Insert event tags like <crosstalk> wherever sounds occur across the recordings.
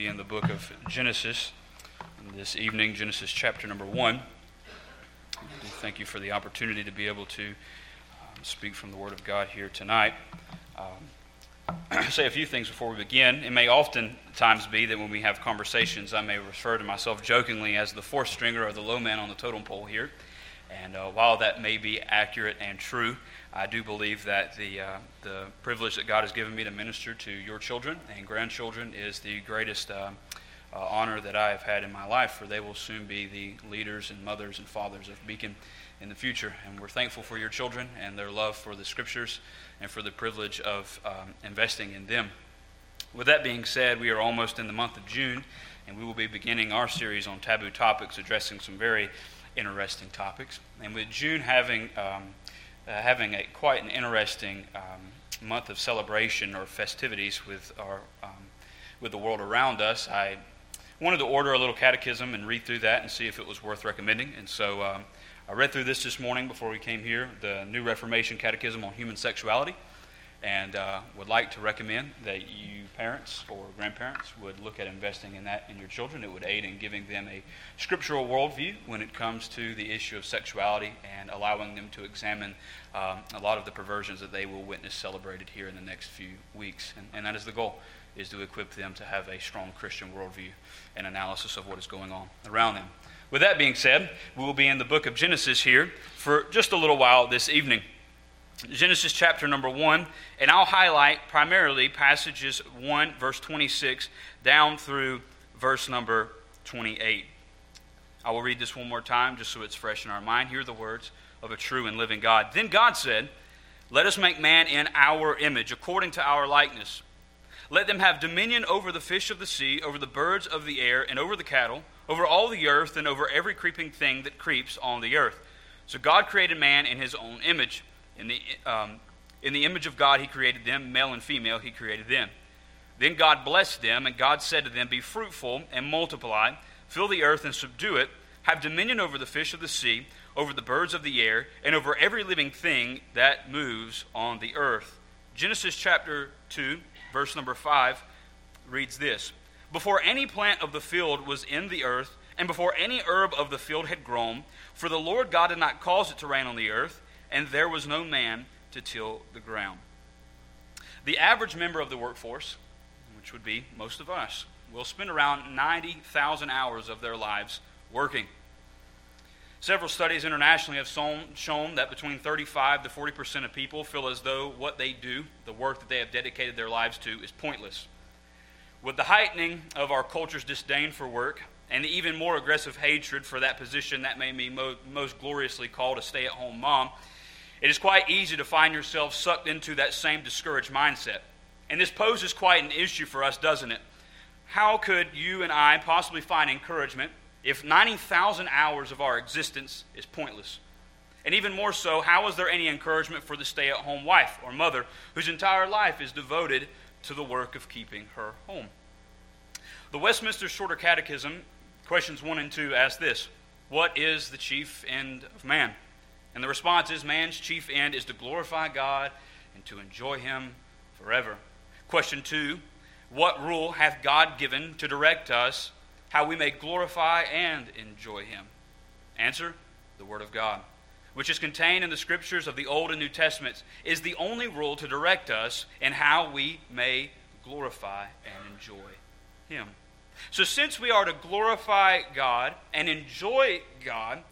be in the book of Genesis this evening, Genesis chapter number one. Thank you for the opportunity to be able to um, speak from the Word of God here tonight. Um, <clears throat> say a few things before we begin. It may oftentimes be that when we have conversations, I may refer to myself jokingly as the fourth stringer or the low man on the totem pole here. And uh, while that may be accurate and true, I do believe that the, uh, the privilege that God has given me to minister to your children and grandchildren is the greatest uh, uh, honor that I have had in my life, for they will soon be the leaders and mothers and fathers of Beacon in the future. And we're thankful for your children and their love for the scriptures and for the privilege of um, investing in them. With that being said, we are almost in the month of June, and we will be beginning our series on taboo topics, addressing some very interesting topics. And with June having um, having a quite an interesting um, month of celebration or festivities with our um, with the world around us, I wanted to order a little catechism and read through that and see if it was worth recommending. And so um, I read through this this morning before we came here, the New Reformation Catechism on Human Sexuality and uh, would like to recommend that you parents or grandparents would look at investing in that in your children. It would aid in giving them a scriptural worldview when it comes to the issue of sexuality and allowing them to examine um, a lot of the perversions that they will witness celebrated here in the next few weeks. And, and that is the goal, is to equip them to have a strong Christian worldview and analysis of what is going on around them. With that being said, we will be in the book of Genesis here for just a little while this evening. Genesis chapter number 1, and I'll highlight primarily passages 1, verse 26, down through verse number 28. I will read this one more time just so it's fresh in our mind. Hear the words of a true and living God. Then God said, Let us make man in our image, according to our likeness. Let them have dominion over the fish of the sea, over the birds of the air, and over the cattle, over all the earth, and over every creeping thing that creeps on the earth. So God created man in his own image. In the, um, in the image of God, He created them, male and female, He created them. Then God blessed them, and God said to them, Be fruitful and multiply, fill the earth and subdue it, have dominion over the fish of the sea, over the birds of the air, and over every living thing that moves on the earth. Genesis chapter 2, verse number 5 reads this Before any plant of the field was in the earth, and before any herb of the field had grown, for the Lord God had not caused it to rain on the earth, and there was no man to till the ground. The average member of the workforce, which would be most of us, will spend around 90,000 hours of their lives working. Several studies internationally have shown that between 35 to 40 percent of people feel as though what they do, the work that they have dedicated their lives to, is pointless. With the heightening of our culture's disdain for work and the even more aggressive hatred for that position that may be most gloriously called a stay at home mom, it is quite easy to find yourself sucked into that same discouraged mindset. And this poses quite an issue for us, doesn't it? How could you and I possibly find encouragement if 90,000 hours of our existence is pointless? And even more so, how is there any encouragement for the stay at home wife or mother whose entire life is devoted to the work of keeping her home? The Westminster Shorter Catechism, questions 1 and 2, ask this What is the chief end of man? And the response is man's chief end is to glorify God and to enjoy Him forever. Question two What rule hath God given to direct us how we may glorify and enjoy Him? Answer The Word of God, which is contained in the scriptures of the Old and New Testaments, is the only rule to direct us in how we may glorify and enjoy Him. So, since we are to glorify God and enjoy God,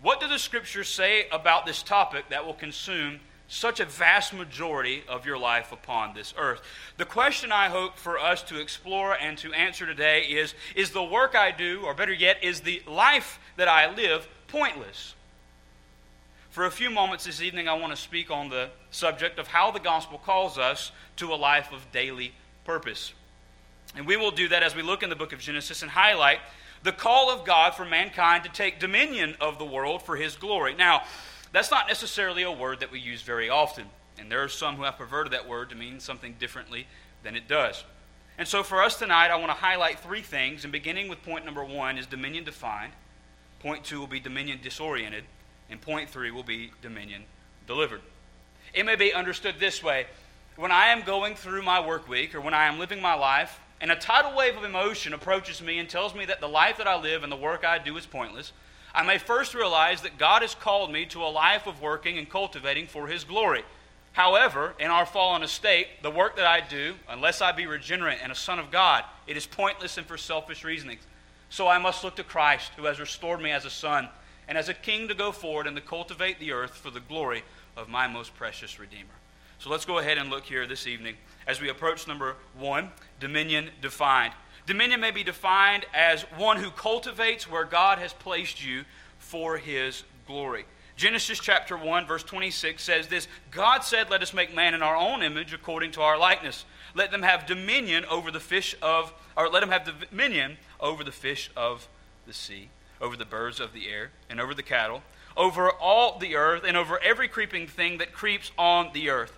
what do the scriptures say about this topic that will consume such a vast majority of your life upon this earth? The question I hope for us to explore and to answer today is Is the work I do, or better yet, is the life that I live pointless? For a few moments this evening, I want to speak on the subject of how the gospel calls us to a life of daily purpose. And we will do that as we look in the book of Genesis and highlight the call of God for mankind to take dominion of the world for his glory. Now, that's not necessarily a word that we use very often, and there are some who have perverted that word to mean something differently than it does. And so for us tonight, I want to highlight three things, and beginning with point number one is dominion defined, point two will be dominion disoriented, and point three will be dominion delivered. It may be understood this way when I am going through my work week or when I am living my life, and a tidal wave of emotion approaches me and tells me that the life that I live and the work I do is pointless, I may first realize that God has called me to a life of working and cultivating for His glory. However, in our fallen estate, the work that I do, unless I be regenerate and a son of God, it is pointless and for selfish reasonings. So I must look to Christ, who has restored me as a son and as a king to go forward and to cultivate the earth for the glory of my most precious Redeemer. So let's go ahead and look here this evening as we approach number one dominion defined. Dominion may be defined as one who cultivates where God has placed you for his glory. Genesis chapter 1, verse 26 says this God said, Let us make man in our own image according to our likeness. Let them have dominion over the fish of, or let them have dominion over the fish of the sea, over the birds of the air, and over the cattle, over all the earth, and over every creeping thing that creeps on the earth.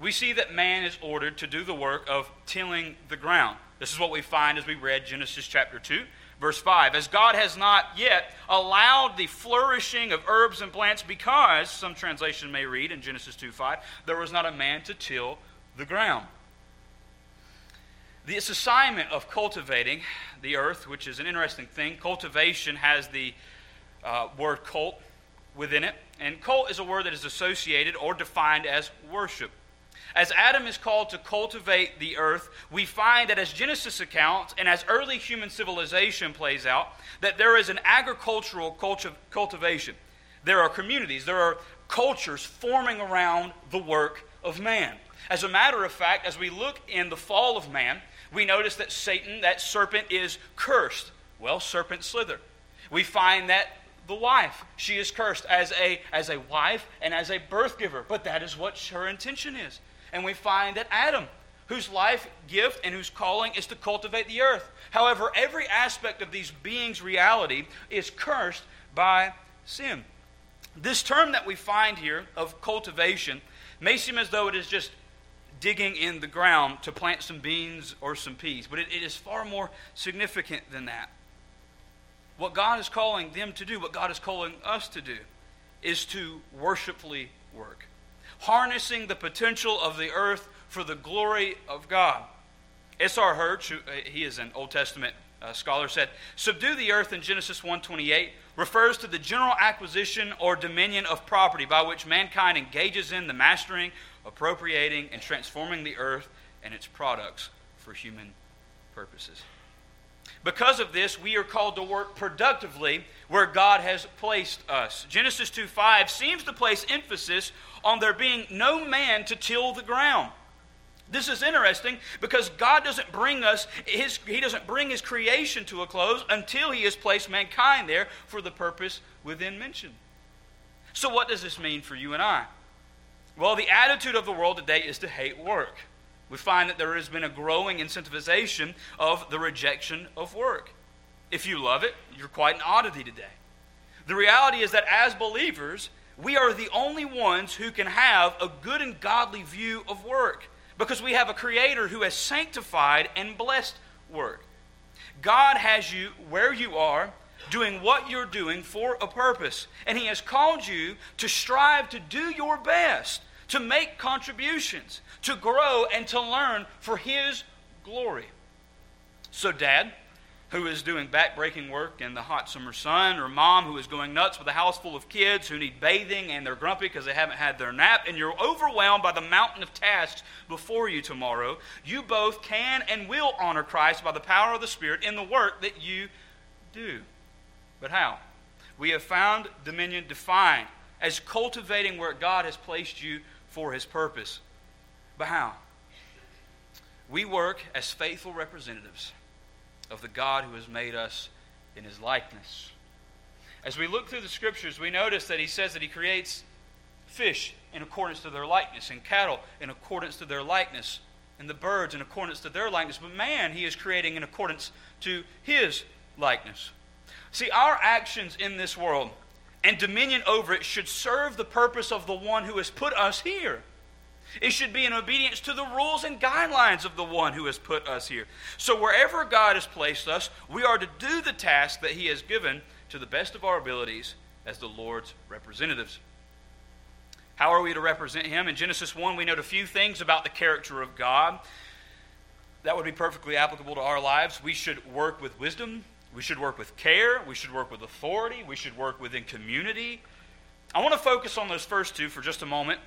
we see that man is ordered to do the work of tilling the ground. This is what we find as we read Genesis chapter 2, verse 5. As God has not yet allowed the flourishing of herbs and plants because, some translation may read in Genesis 2 5, there was not a man to till the ground. This assignment of cultivating the earth, which is an interesting thing, cultivation has the uh, word cult within it. And cult is a word that is associated or defined as worship. As Adam is called to cultivate the earth, we find that as Genesis accounts and as early human civilization plays out, that there is an agricultural culti- cultivation. There are communities, there are cultures forming around the work of man. As a matter of fact, as we look in the fall of man, we notice that Satan, that serpent, is cursed. Well, serpent slither. We find that the wife, she is cursed as a, as a wife and as a birth giver, but that is what her intention is. And we find that Adam, whose life gift and whose calling is to cultivate the earth. However, every aspect of these beings' reality is cursed by sin. This term that we find here of cultivation may seem as though it is just digging in the ground to plant some beans or some peas, but it, it is far more significant than that. What God is calling them to do, what God is calling us to do, is to worshipfully work, harnessing the potential of the earth for the glory of God. S.R. Hirsch, who, uh, he is an Old Testament uh, scholar, said, "Subdue the earth in Genesis 1:28 refers to the general acquisition or dominion of property by which mankind engages in the mastering appropriating and transforming the earth and its products for human purposes. Because of this, we are called to work productively where God has placed us. Genesis 2 5 seems to place emphasis on there being no man to till the ground. This is interesting because God doesn't bring us his he doesn't bring his creation to a close until he has placed mankind there for the purpose within mentioned. So what does this mean for you and I? Well, the attitude of the world today is to hate work. We find that there has been a growing incentivization of the rejection of work. If you love it, you're quite an oddity today. The reality is that as believers, we are the only ones who can have a good and godly view of work because we have a Creator who has sanctified and blessed work. God has you where you are, doing what you're doing for a purpose, and He has called you to strive to do your best to make contributions, to grow, and to learn for His glory. So, Dad, who is doing backbreaking work in the hot summer sun, or mom who is going nuts with a house full of kids who need bathing and they're grumpy because they haven't had their nap, and you're overwhelmed by the mountain of tasks before you tomorrow, you both can and will honor Christ by the power of the Spirit in the work that you do. But how? We have found dominion defined as cultivating where God has placed you for his purpose. But how? We work as faithful representatives of the God who has made us in his likeness. As we look through the scriptures, we notice that he says that he creates fish in accordance to their likeness, and cattle in accordance to their likeness, and the birds in accordance to their likeness. But man, he is creating in accordance to his likeness. See, our actions in this world and dominion over it should serve the purpose of the one who has put us here. It should be in obedience to the rules and guidelines of the one who has put us here. So, wherever God has placed us, we are to do the task that He has given to the best of our abilities as the Lord's representatives. How are we to represent Him? In Genesis 1, we note a few things about the character of God that would be perfectly applicable to our lives. We should work with wisdom, we should work with care, we should work with authority, we should work within community. I want to focus on those first two for just a moment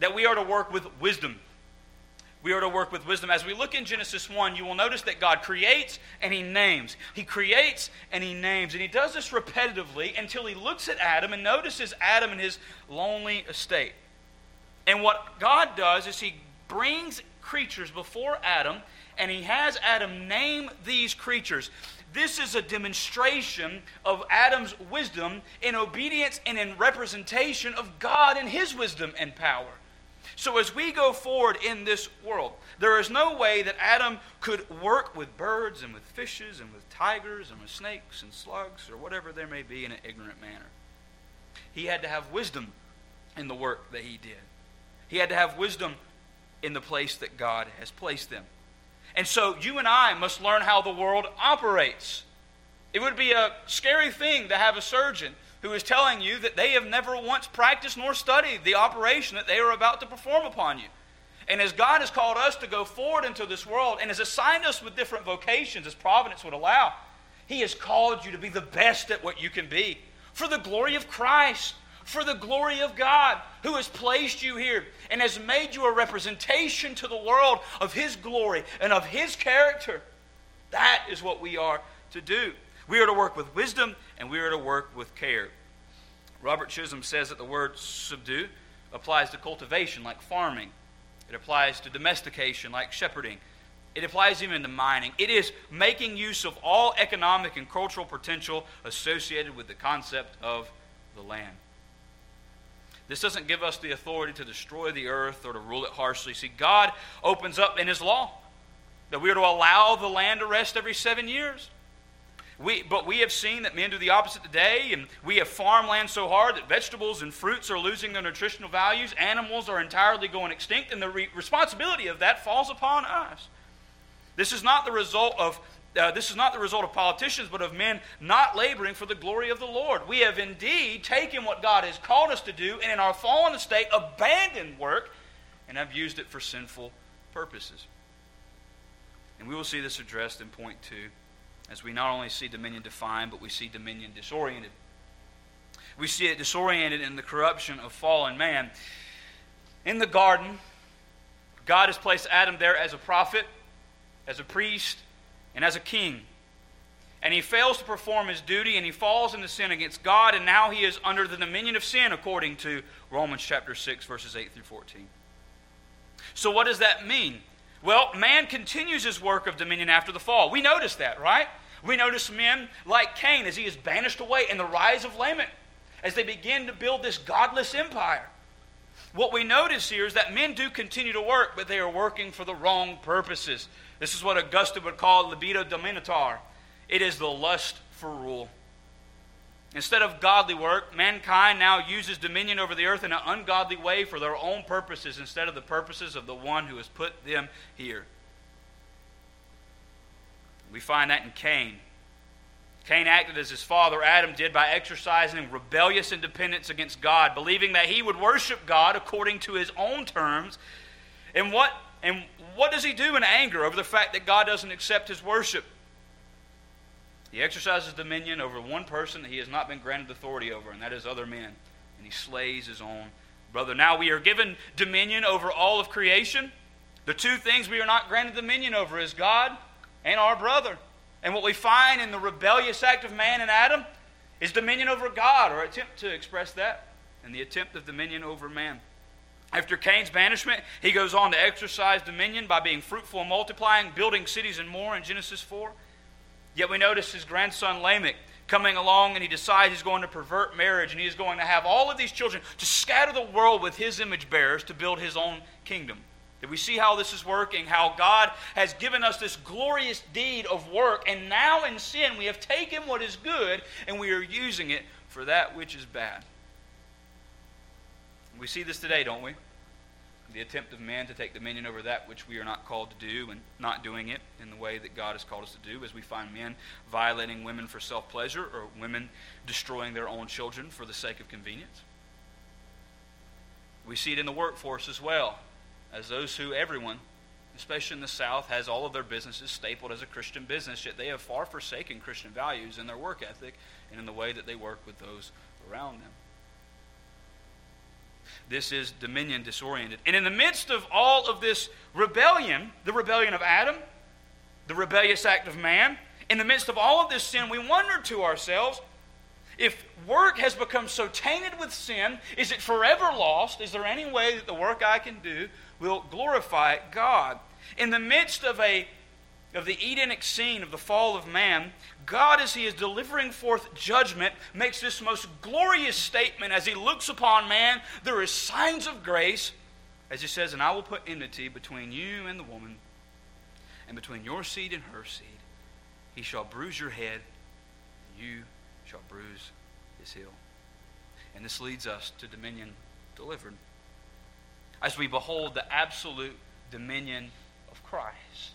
that we are to work with wisdom. We are to work with wisdom. As we look in Genesis 1, you will notice that God creates and He names. He creates and He names. And He does this repetitively until He looks at Adam and notices Adam in his lonely estate. And what God does is He brings creatures before Adam and He has Adam name these creatures. This is a demonstration of Adam's wisdom in obedience and in representation of God and His wisdom and power. So, as we go forward in this world, there is no way that Adam could work with birds and with fishes and with tigers and with snakes and slugs or whatever there may be in an ignorant manner. He had to have wisdom in the work that he did, he had to have wisdom in the place that God has placed them. And so, you and I must learn how the world operates. It would be a scary thing to have a surgeon who is telling you that they have never once practiced nor studied the operation that they are about to perform upon you. And as God has called us to go forward into this world and has assigned us with different vocations as providence would allow, He has called you to be the best at what you can be for the glory of Christ, for the glory of God who has placed you here and has made you a representation to the world of His glory and of His character. That is what we are to do. We are to work with wisdom and we are to work with care. Robert Chisholm says that the word subdue applies to cultivation, like farming, it applies to domestication, like shepherding. It applies even to mining. It is making use of all economic and cultural potential associated with the concept of the land. This doesn't give us the authority to destroy the earth or to rule it harshly. See, God opens up in His law that we are to allow the land to rest every seven years. We, but we have seen that men do the opposite today, and we have farmland so hard that vegetables and fruits are losing their nutritional values. Animals are entirely going extinct, and the re- responsibility of that falls upon us. This is not the result of uh, this is not the result of politicians, but of men not laboring for the glory of the Lord. We have indeed taken what God has called us to do, and in our fallen state, abandoned work and have used it for sinful purposes. And we will see this addressed in point two as we not only see dominion defined, but we see dominion disoriented. We see it disoriented in the corruption of fallen man. In the garden, God has placed Adam there as a prophet, as a priest, and as a king. And he fails to perform his duty and he falls into sin against God, and now he is under the dominion of sin, according to Romans chapter 6, verses 8 through 14. So, what does that mean? Well, man continues his work of dominion after the fall. We notice that, right? We notice men like Cain as he is banished away and the rise of Lamech as they begin to build this godless empire. What we notice here is that men do continue to work, but they are working for the wrong purposes. This is what Augustine would call libido dominandi. It is the lust for rule. Instead of godly work, mankind now uses dominion over the earth in an ungodly way for their own purposes instead of the purposes of the one who has put them here. We find that in Cain. Cain acted as his father Adam did by exercising rebellious independence against God, believing that he would worship God according to his own terms. And what, and what does he do in anger over the fact that God doesn't accept his worship? He exercises dominion over one person that he has not been granted authority over, and that is other men. And he slays his own brother. Now we are given dominion over all of creation. The two things we are not granted dominion over is God and our brother. And what we find in the rebellious act of man and Adam is dominion over God, or attempt to express that, and the attempt of dominion over man. After Cain's banishment, he goes on to exercise dominion by being fruitful and multiplying, building cities and more in Genesis 4. Yet we notice his grandson Lamech coming along and he decides he's going to pervert marriage and he is going to have all of these children to scatter the world with his image bearers to build his own kingdom. Did we see how this is working? How God has given us this glorious deed of work, and now in sin we have taken what is good and we are using it for that which is bad. We see this today, don't we? The attempt of men to take dominion over that which we are not called to do and not doing it in the way that God has called us to do, as we find men violating women for self pleasure or women destroying their own children for the sake of convenience. We see it in the workforce as well, as those who, everyone, especially in the South, has all of their businesses stapled as a Christian business, yet they have far forsaken Christian values in their work ethic and in the way that they work with those around them. This is dominion disoriented. And in the midst of all of this rebellion, the rebellion of Adam, the rebellious act of man, in the midst of all of this sin, we wonder to ourselves if work has become so tainted with sin, is it forever lost? Is there any way that the work I can do will glorify God? In the midst of a of the Edenic scene of the fall of man, God, as He is delivering forth judgment, makes this most glorious statement as He looks upon man. There is signs of grace, as He says, and I will put enmity between you and the woman, and between your seed and her seed. He shall bruise your head, and you shall bruise his heel. And this leads us to dominion delivered. As we behold the absolute dominion of Christ.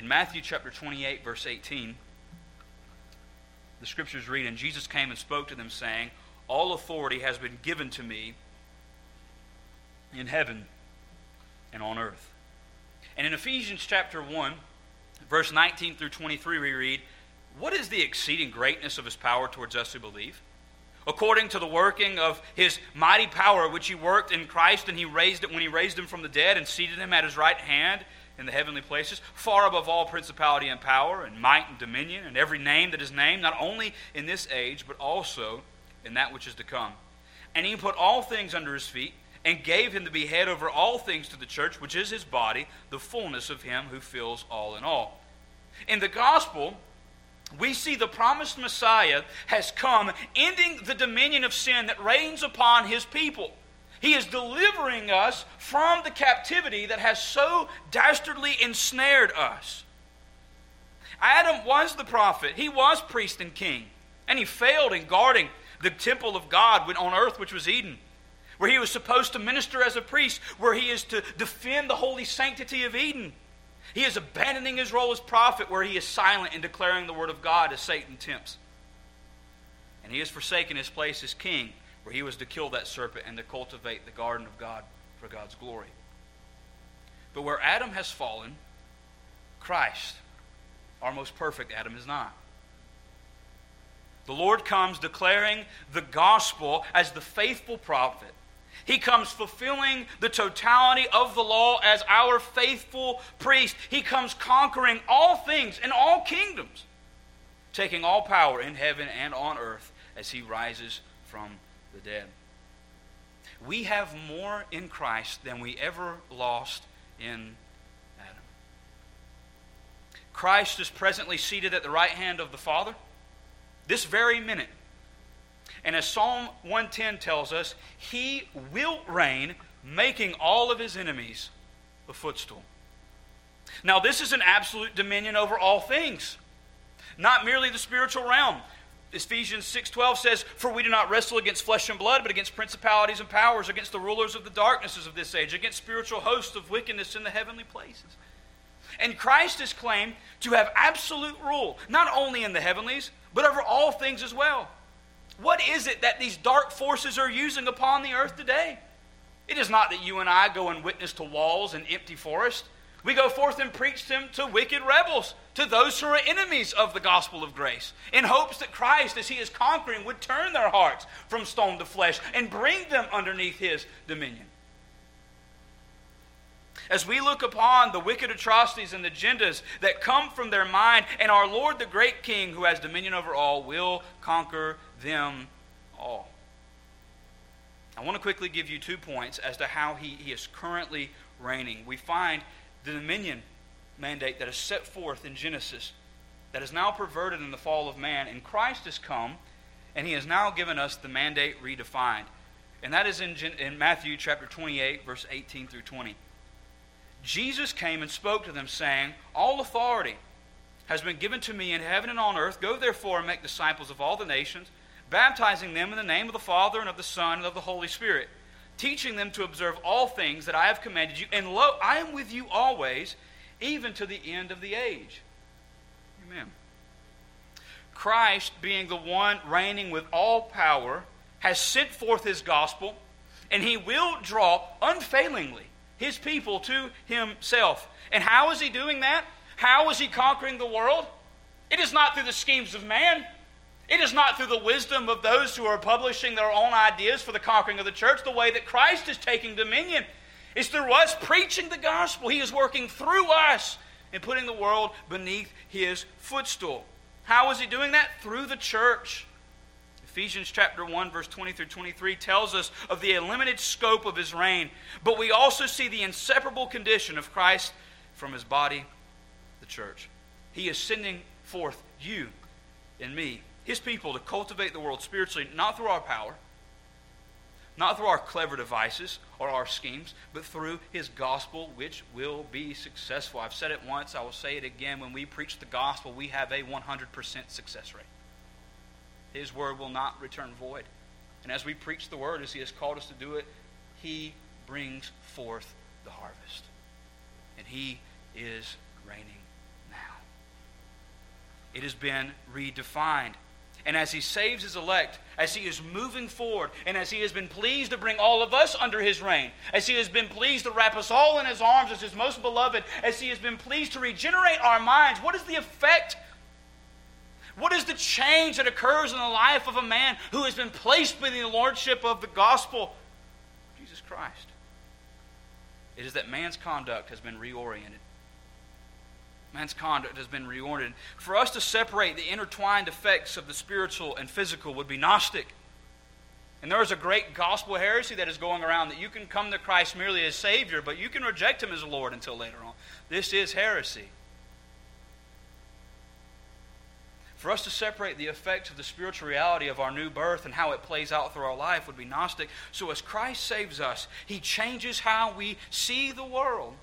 In Matthew chapter 28, verse 18, the scriptures read, And Jesus came and spoke to them, saying, All authority has been given to me in heaven and on earth. And in Ephesians chapter 1, verse 19 through 23, we read, What is the exceeding greatness of his power towards us who believe? According to the working of his mighty power, which he worked in Christ, and he raised it when he raised him from the dead and seated him at his right hand in the heavenly places, far above all principality and power, and might and dominion, and every name that is named, not only in this age, but also in that which is to come. And he put all things under his feet, and gave him to be head over all things to the church, which is his body, the fullness of him who fills all in all. In the gospel, we see the promised Messiah has come, ending the dominion of sin that reigns upon his people. He is delivering us from the captivity that has so dastardly ensnared us. Adam was the prophet, he was priest and king, and he failed in guarding the temple of God on earth, which was Eden, where he was supposed to minister as a priest, where he is to defend the holy sanctity of Eden. He is abandoning his role as prophet, where he is silent in declaring the word of God as Satan tempts. And he has forsaken his place as king, where he was to kill that serpent and to cultivate the garden of God for God's glory. But where Adam has fallen, Christ, our most perfect Adam, is not. The Lord comes declaring the gospel as the faithful prophet. He comes fulfilling the totality of the law as our faithful priest. He comes conquering all things and all kingdoms, taking all power in heaven and on earth as he rises from the dead. We have more in Christ than we ever lost in Adam. Christ is presently seated at the right hand of the Father this very minute. And as Psalm 110 tells us, he will reign, making all of his enemies a footstool. Now, this is an absolute dominion over all things, not merely the spiritual realm. Ephesians 6:12 says, "For we do not wrestle against flesh and blood, but against principalities and powers, against the rulers of the darknesses of this age, against spiritual hosts of wickedness in the heavenly places." And Christ is claimed to have absolute rule, not only in the heavenlies, but over all things as well. What is it that these dark forces are using upon the earth today? It is not that you and I go and witness to walls and empty forests. We go forth and preach them to wicked rebels, to those who are enemies of the gospel of grace, in hopes that Christ, as he is conquering, would turn their hearts from stone to flesh and bring them underneath his dominion. As we look upon the wicked atrocities and agendas that come from their mind, and our Lord, the great King, who has dominion over all, will conquer them all. I want to quickly give you two points as to how he, he is currently reigning. We find the dominion mandate that is set forth in Genesis that is now perverted in the fall of man, and Christ has come, and he has now given us the mandate redefined. And that is in, in Matthew chapter 28, verse 18 through 20. Jesus came and spoke to them, saying, All authority has been given to me in heaven and on earth. Go therefore and make disciples of all the nations, baptizing them in the name of the Father and of the Son and of the Holy Spirit, teaching them to observe all things that I have commanded you. And lo, I am with you always, even to the end of the age. Amen. Christ, being the one reigning with all power, has sent forth his gospel, and he will draw unfailingly his people to himself. And how is he doing that? How is he conquering the world? It is not through the schemes of man. It is not through the wisdom of those who are publishing their own ideas for the conquering of the church. The way that Christ is taking dominion is through us preaching the gospel. He is working through us and putting the world beneath his footstool. How is he doing that? Through the church. Ephesians chapter 1 verse 20 through 23 tells us of the unlimited scope of his reign, but we also see the inseparable condition of Christ from his body the church. He is sending forth you and me, his people, to cultivate the world spiritually, not through our power, not through our clever devices or our schemes, but through his gospel, which will be successful. I've said it once, I will say it again. When we preach the gospel, we have a 100% success rate. His word will not return void. And as we preach the word, as he has called us to do it, he brings forth the harvest. And he is reigning now. it has been redefined. And as he saves his elect, as he is moving forward, and as he has been pleased to bring all of us under his reign, as he has been pleased to wrap us all in his arms as his most beloved, as he has been pleased to regenerate our minds, what is the effect? What is the change that occurs in the life of a man who has been placed within the lordship of the gospel? Jesus Christ. It is that man's conduct has been reoriented. Man's conduct has been reoriented. For us to separate the intertwined effects of the spiritual and physical would be Gnostic. And there is a great gospel heresy that is going around that you can come to Christ merely as Savior, but you can reject Him as Lord until later on. This is heresy. For us to separate the effects of the spiritual reality of our new birth and how it plays out through our life would be Gnostic. So as Christ saves us, He changes how we see the world.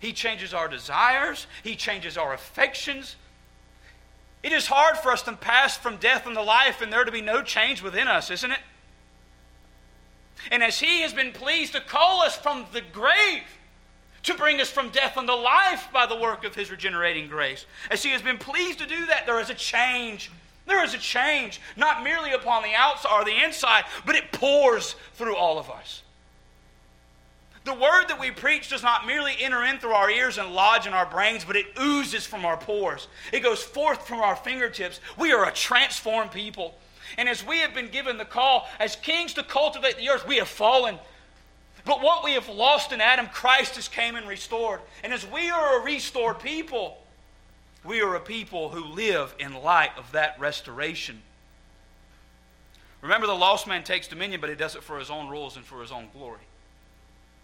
He changes our desires, He changes our affections. It is hard for us to pass from death into life and there to be no change within us, isn't it? And as He has been pleased to call us from the grave, to bring us from death unto life by the work of His regenerating grace, as He has been pleased to do that, there is a change. There is a change, not merely upon the outside or the inside, but it pours through all of us. The word that we preach does not merely enter in through our ears and lodge in our brains, but it oozes from our pores. It goes forth from our fingertips. We are a transformed people. And as we have been given the call as kings to cultivate the earth, we have fallen. But what we have lost in Adam, Christ has came and restored. And as we are a restored people, we are a people who live in light of that restoration. Remember, the lost man takes dominion, but he does it for his own rules and for his own glory.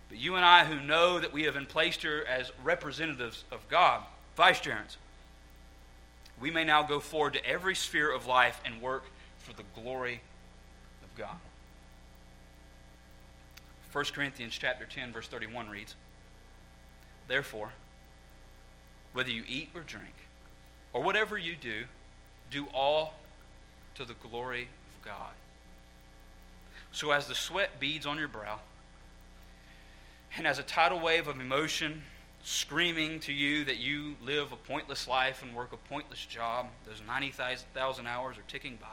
But you and I, who know that we have been placed here as representatives of God, vicegerents, we may now go forward to every sphere of life and work for the glory of God. 1 Corinthians chapter 10 verse 31 reads, Therefore, whether you eat or drink, or whatever you do, do all to the glory of God. So as the sweat beads on your brow, and as a tidal wave of emotion screaming to you that you live a pointless life and work a pointless job, those 90,000 hours are ticking by.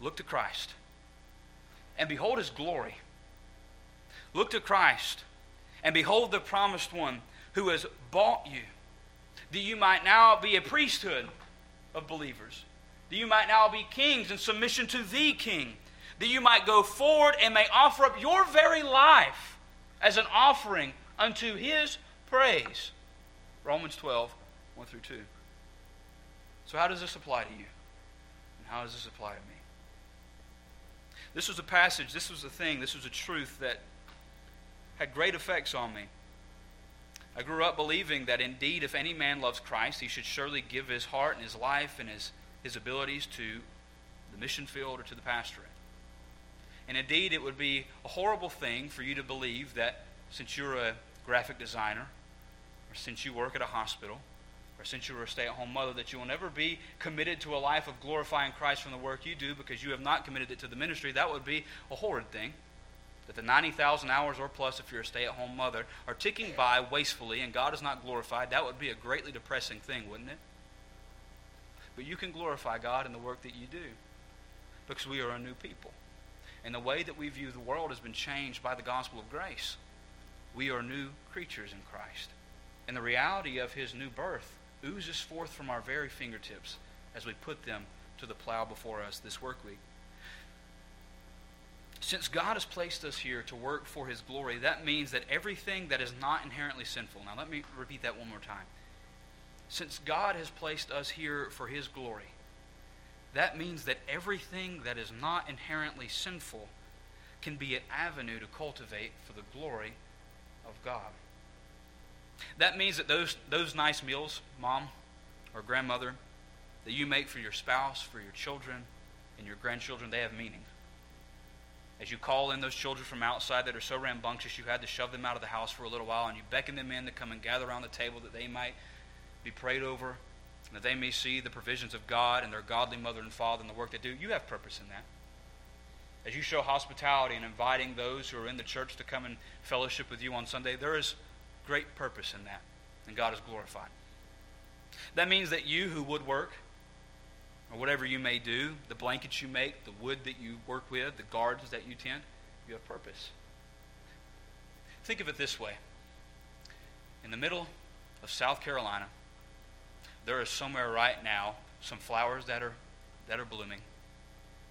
Look to Christ and behold his glory. Look to Christ and behold the promised one who has bought you, that you might now be a priesthood of believers, that you might now be kings in submission to the king, that you might go forward and may offer up your very life as an offering unto his praise. Romans 12, 1 through 2. So, how does this apply to you? And how does this apply to me? This was a passage, this was a thing, this was a truth that had great effects on me. I grew up believing that indeed, if any man loves Christ, he should surely give his heart and his life and his, his abilities to the mission field or to the pastorate. And indeed, it would be a horrible thing for you to believe that since you're a graphic designer, or since you work at a hospital, or since you are a stay at home mother, that you will never be committed to a life of glorifying Christ from the work you do because you have not committed it to the ministry, that would be a horrid thing. That the 90,000 hours or plus, if you're a stay at home mother, are ticking by wastefully and God is not glorified, that would be a greatly depressing thing, wouldn't it? But you can glorify God in the work that you do because we are a new people. And the way that we view the world has been changed by the gospel of grace. We are new creatures in Christ. And the reality of his new birth oozes forth from our very fingertips as we put them to the plow before us this work week. Since God has placed us here to work for his glory, that means that everything that is not inherently sinful. Now, let me repeat that one more time. Since God has placed us here for his glory, that means that everything that is not inherently sinful can be an avenue to cultivate for the glory of God. That means that those, those nice meals, mom or grandmother, that you make for your spouse, for your children, and your grandchildren, they have meaning. As you call in those children from outside that are so rambunctious you had to shove them out of the house for a little while, and you beckon them in to come and gather around the table that they might be prayed over, that they may see the provisions of God and their godly mother and father and the work they do, you have purpose in that. As you show hospitality and inviting those who are in the church to come and fellowship with you on Sunday, there is great purpose in that, and God is glorified. That means that you who woodwork, or whatever you may do, the blankets you make, the wood that you work with, the gardens that you tend, you have purpose. Think of it this way in the middle of South Carolina, there is somewhere right now some flowers that are, that are blooming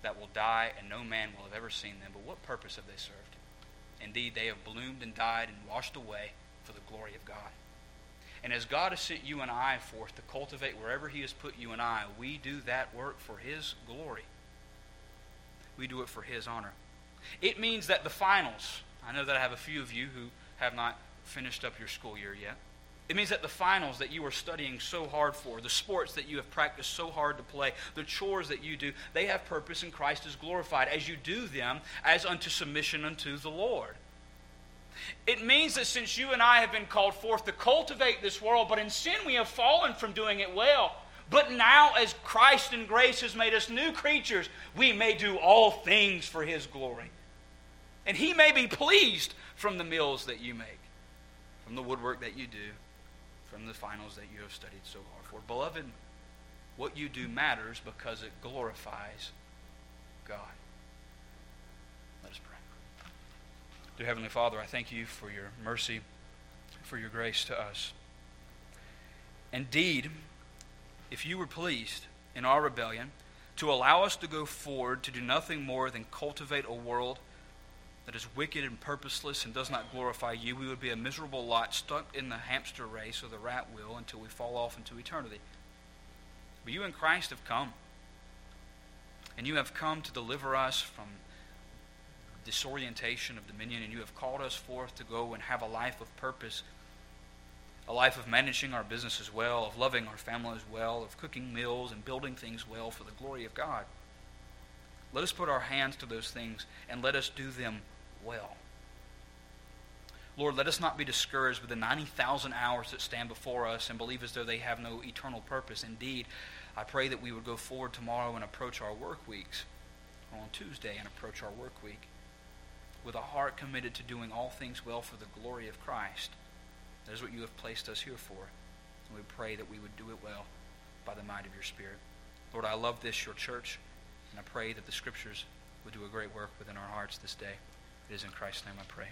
that will die and no man will have ever seen them. But what purpose have they served? Indeed, they have bloomed and died and washed away for the glory of God. And as God has sent you and I forth to cultivate wherever He has put you and I, we do that work for His glory. We do it for His honor. It means that the finals, I know that I have a few of you who have not finished up your school year yet. It means that the finals that you are studying so hard for, the sports that you have practiced so hard to play, the chores that you do, they have purpose and Christ is glorified as you do them as unto submission unto the Lord. It means that since you and I have been called forth to cultivate this world, but in sin we have fallen from doing it well. But now, as Christ in grace has made us new creatures, we may do all things for His glory. And He may be pleased from the meals that you make, from the woodwork that you do, from the finals that you have studied so hard for. Beloved, what you do matters because it glorifies God. Let us pray. Dear Heavenly Father, I thank you for your mercy, for your grace to us. Indeed, if you were pleased in our rebellion to allow us to go forward to do nothing more than cultivate a world that is wicked and purposeless and does not glorify you, we would be a miserable lot stuck in the hamster race or the rat wheel until we fall off into eternity. But you in Christ have come. And you have come to deliver us from disorientation of dominion, and you have called us forth to go and have a life of purpose, a life of managing our business as well, of loving our families well, of cooking meals and building things well for the glory of God. Let us put our hands to those things and let us do them well. Lord, let us not be discouraged with the 90,000 hours that stand before us and believe as though they have no eternal purpose. Indeed, I pray that we would go forward tomorrow and approach our work weeks, or on Tuesday and approach our work week with a heart committed to doing all things well for the glory of Christ. That is what you have placed us here for. And we pray that we would do it well by the might of your Spirit. Lord, I love this, your church, and I pray that the Scriptures would do a great work within our hearts this day. It is in Christ's name I pray.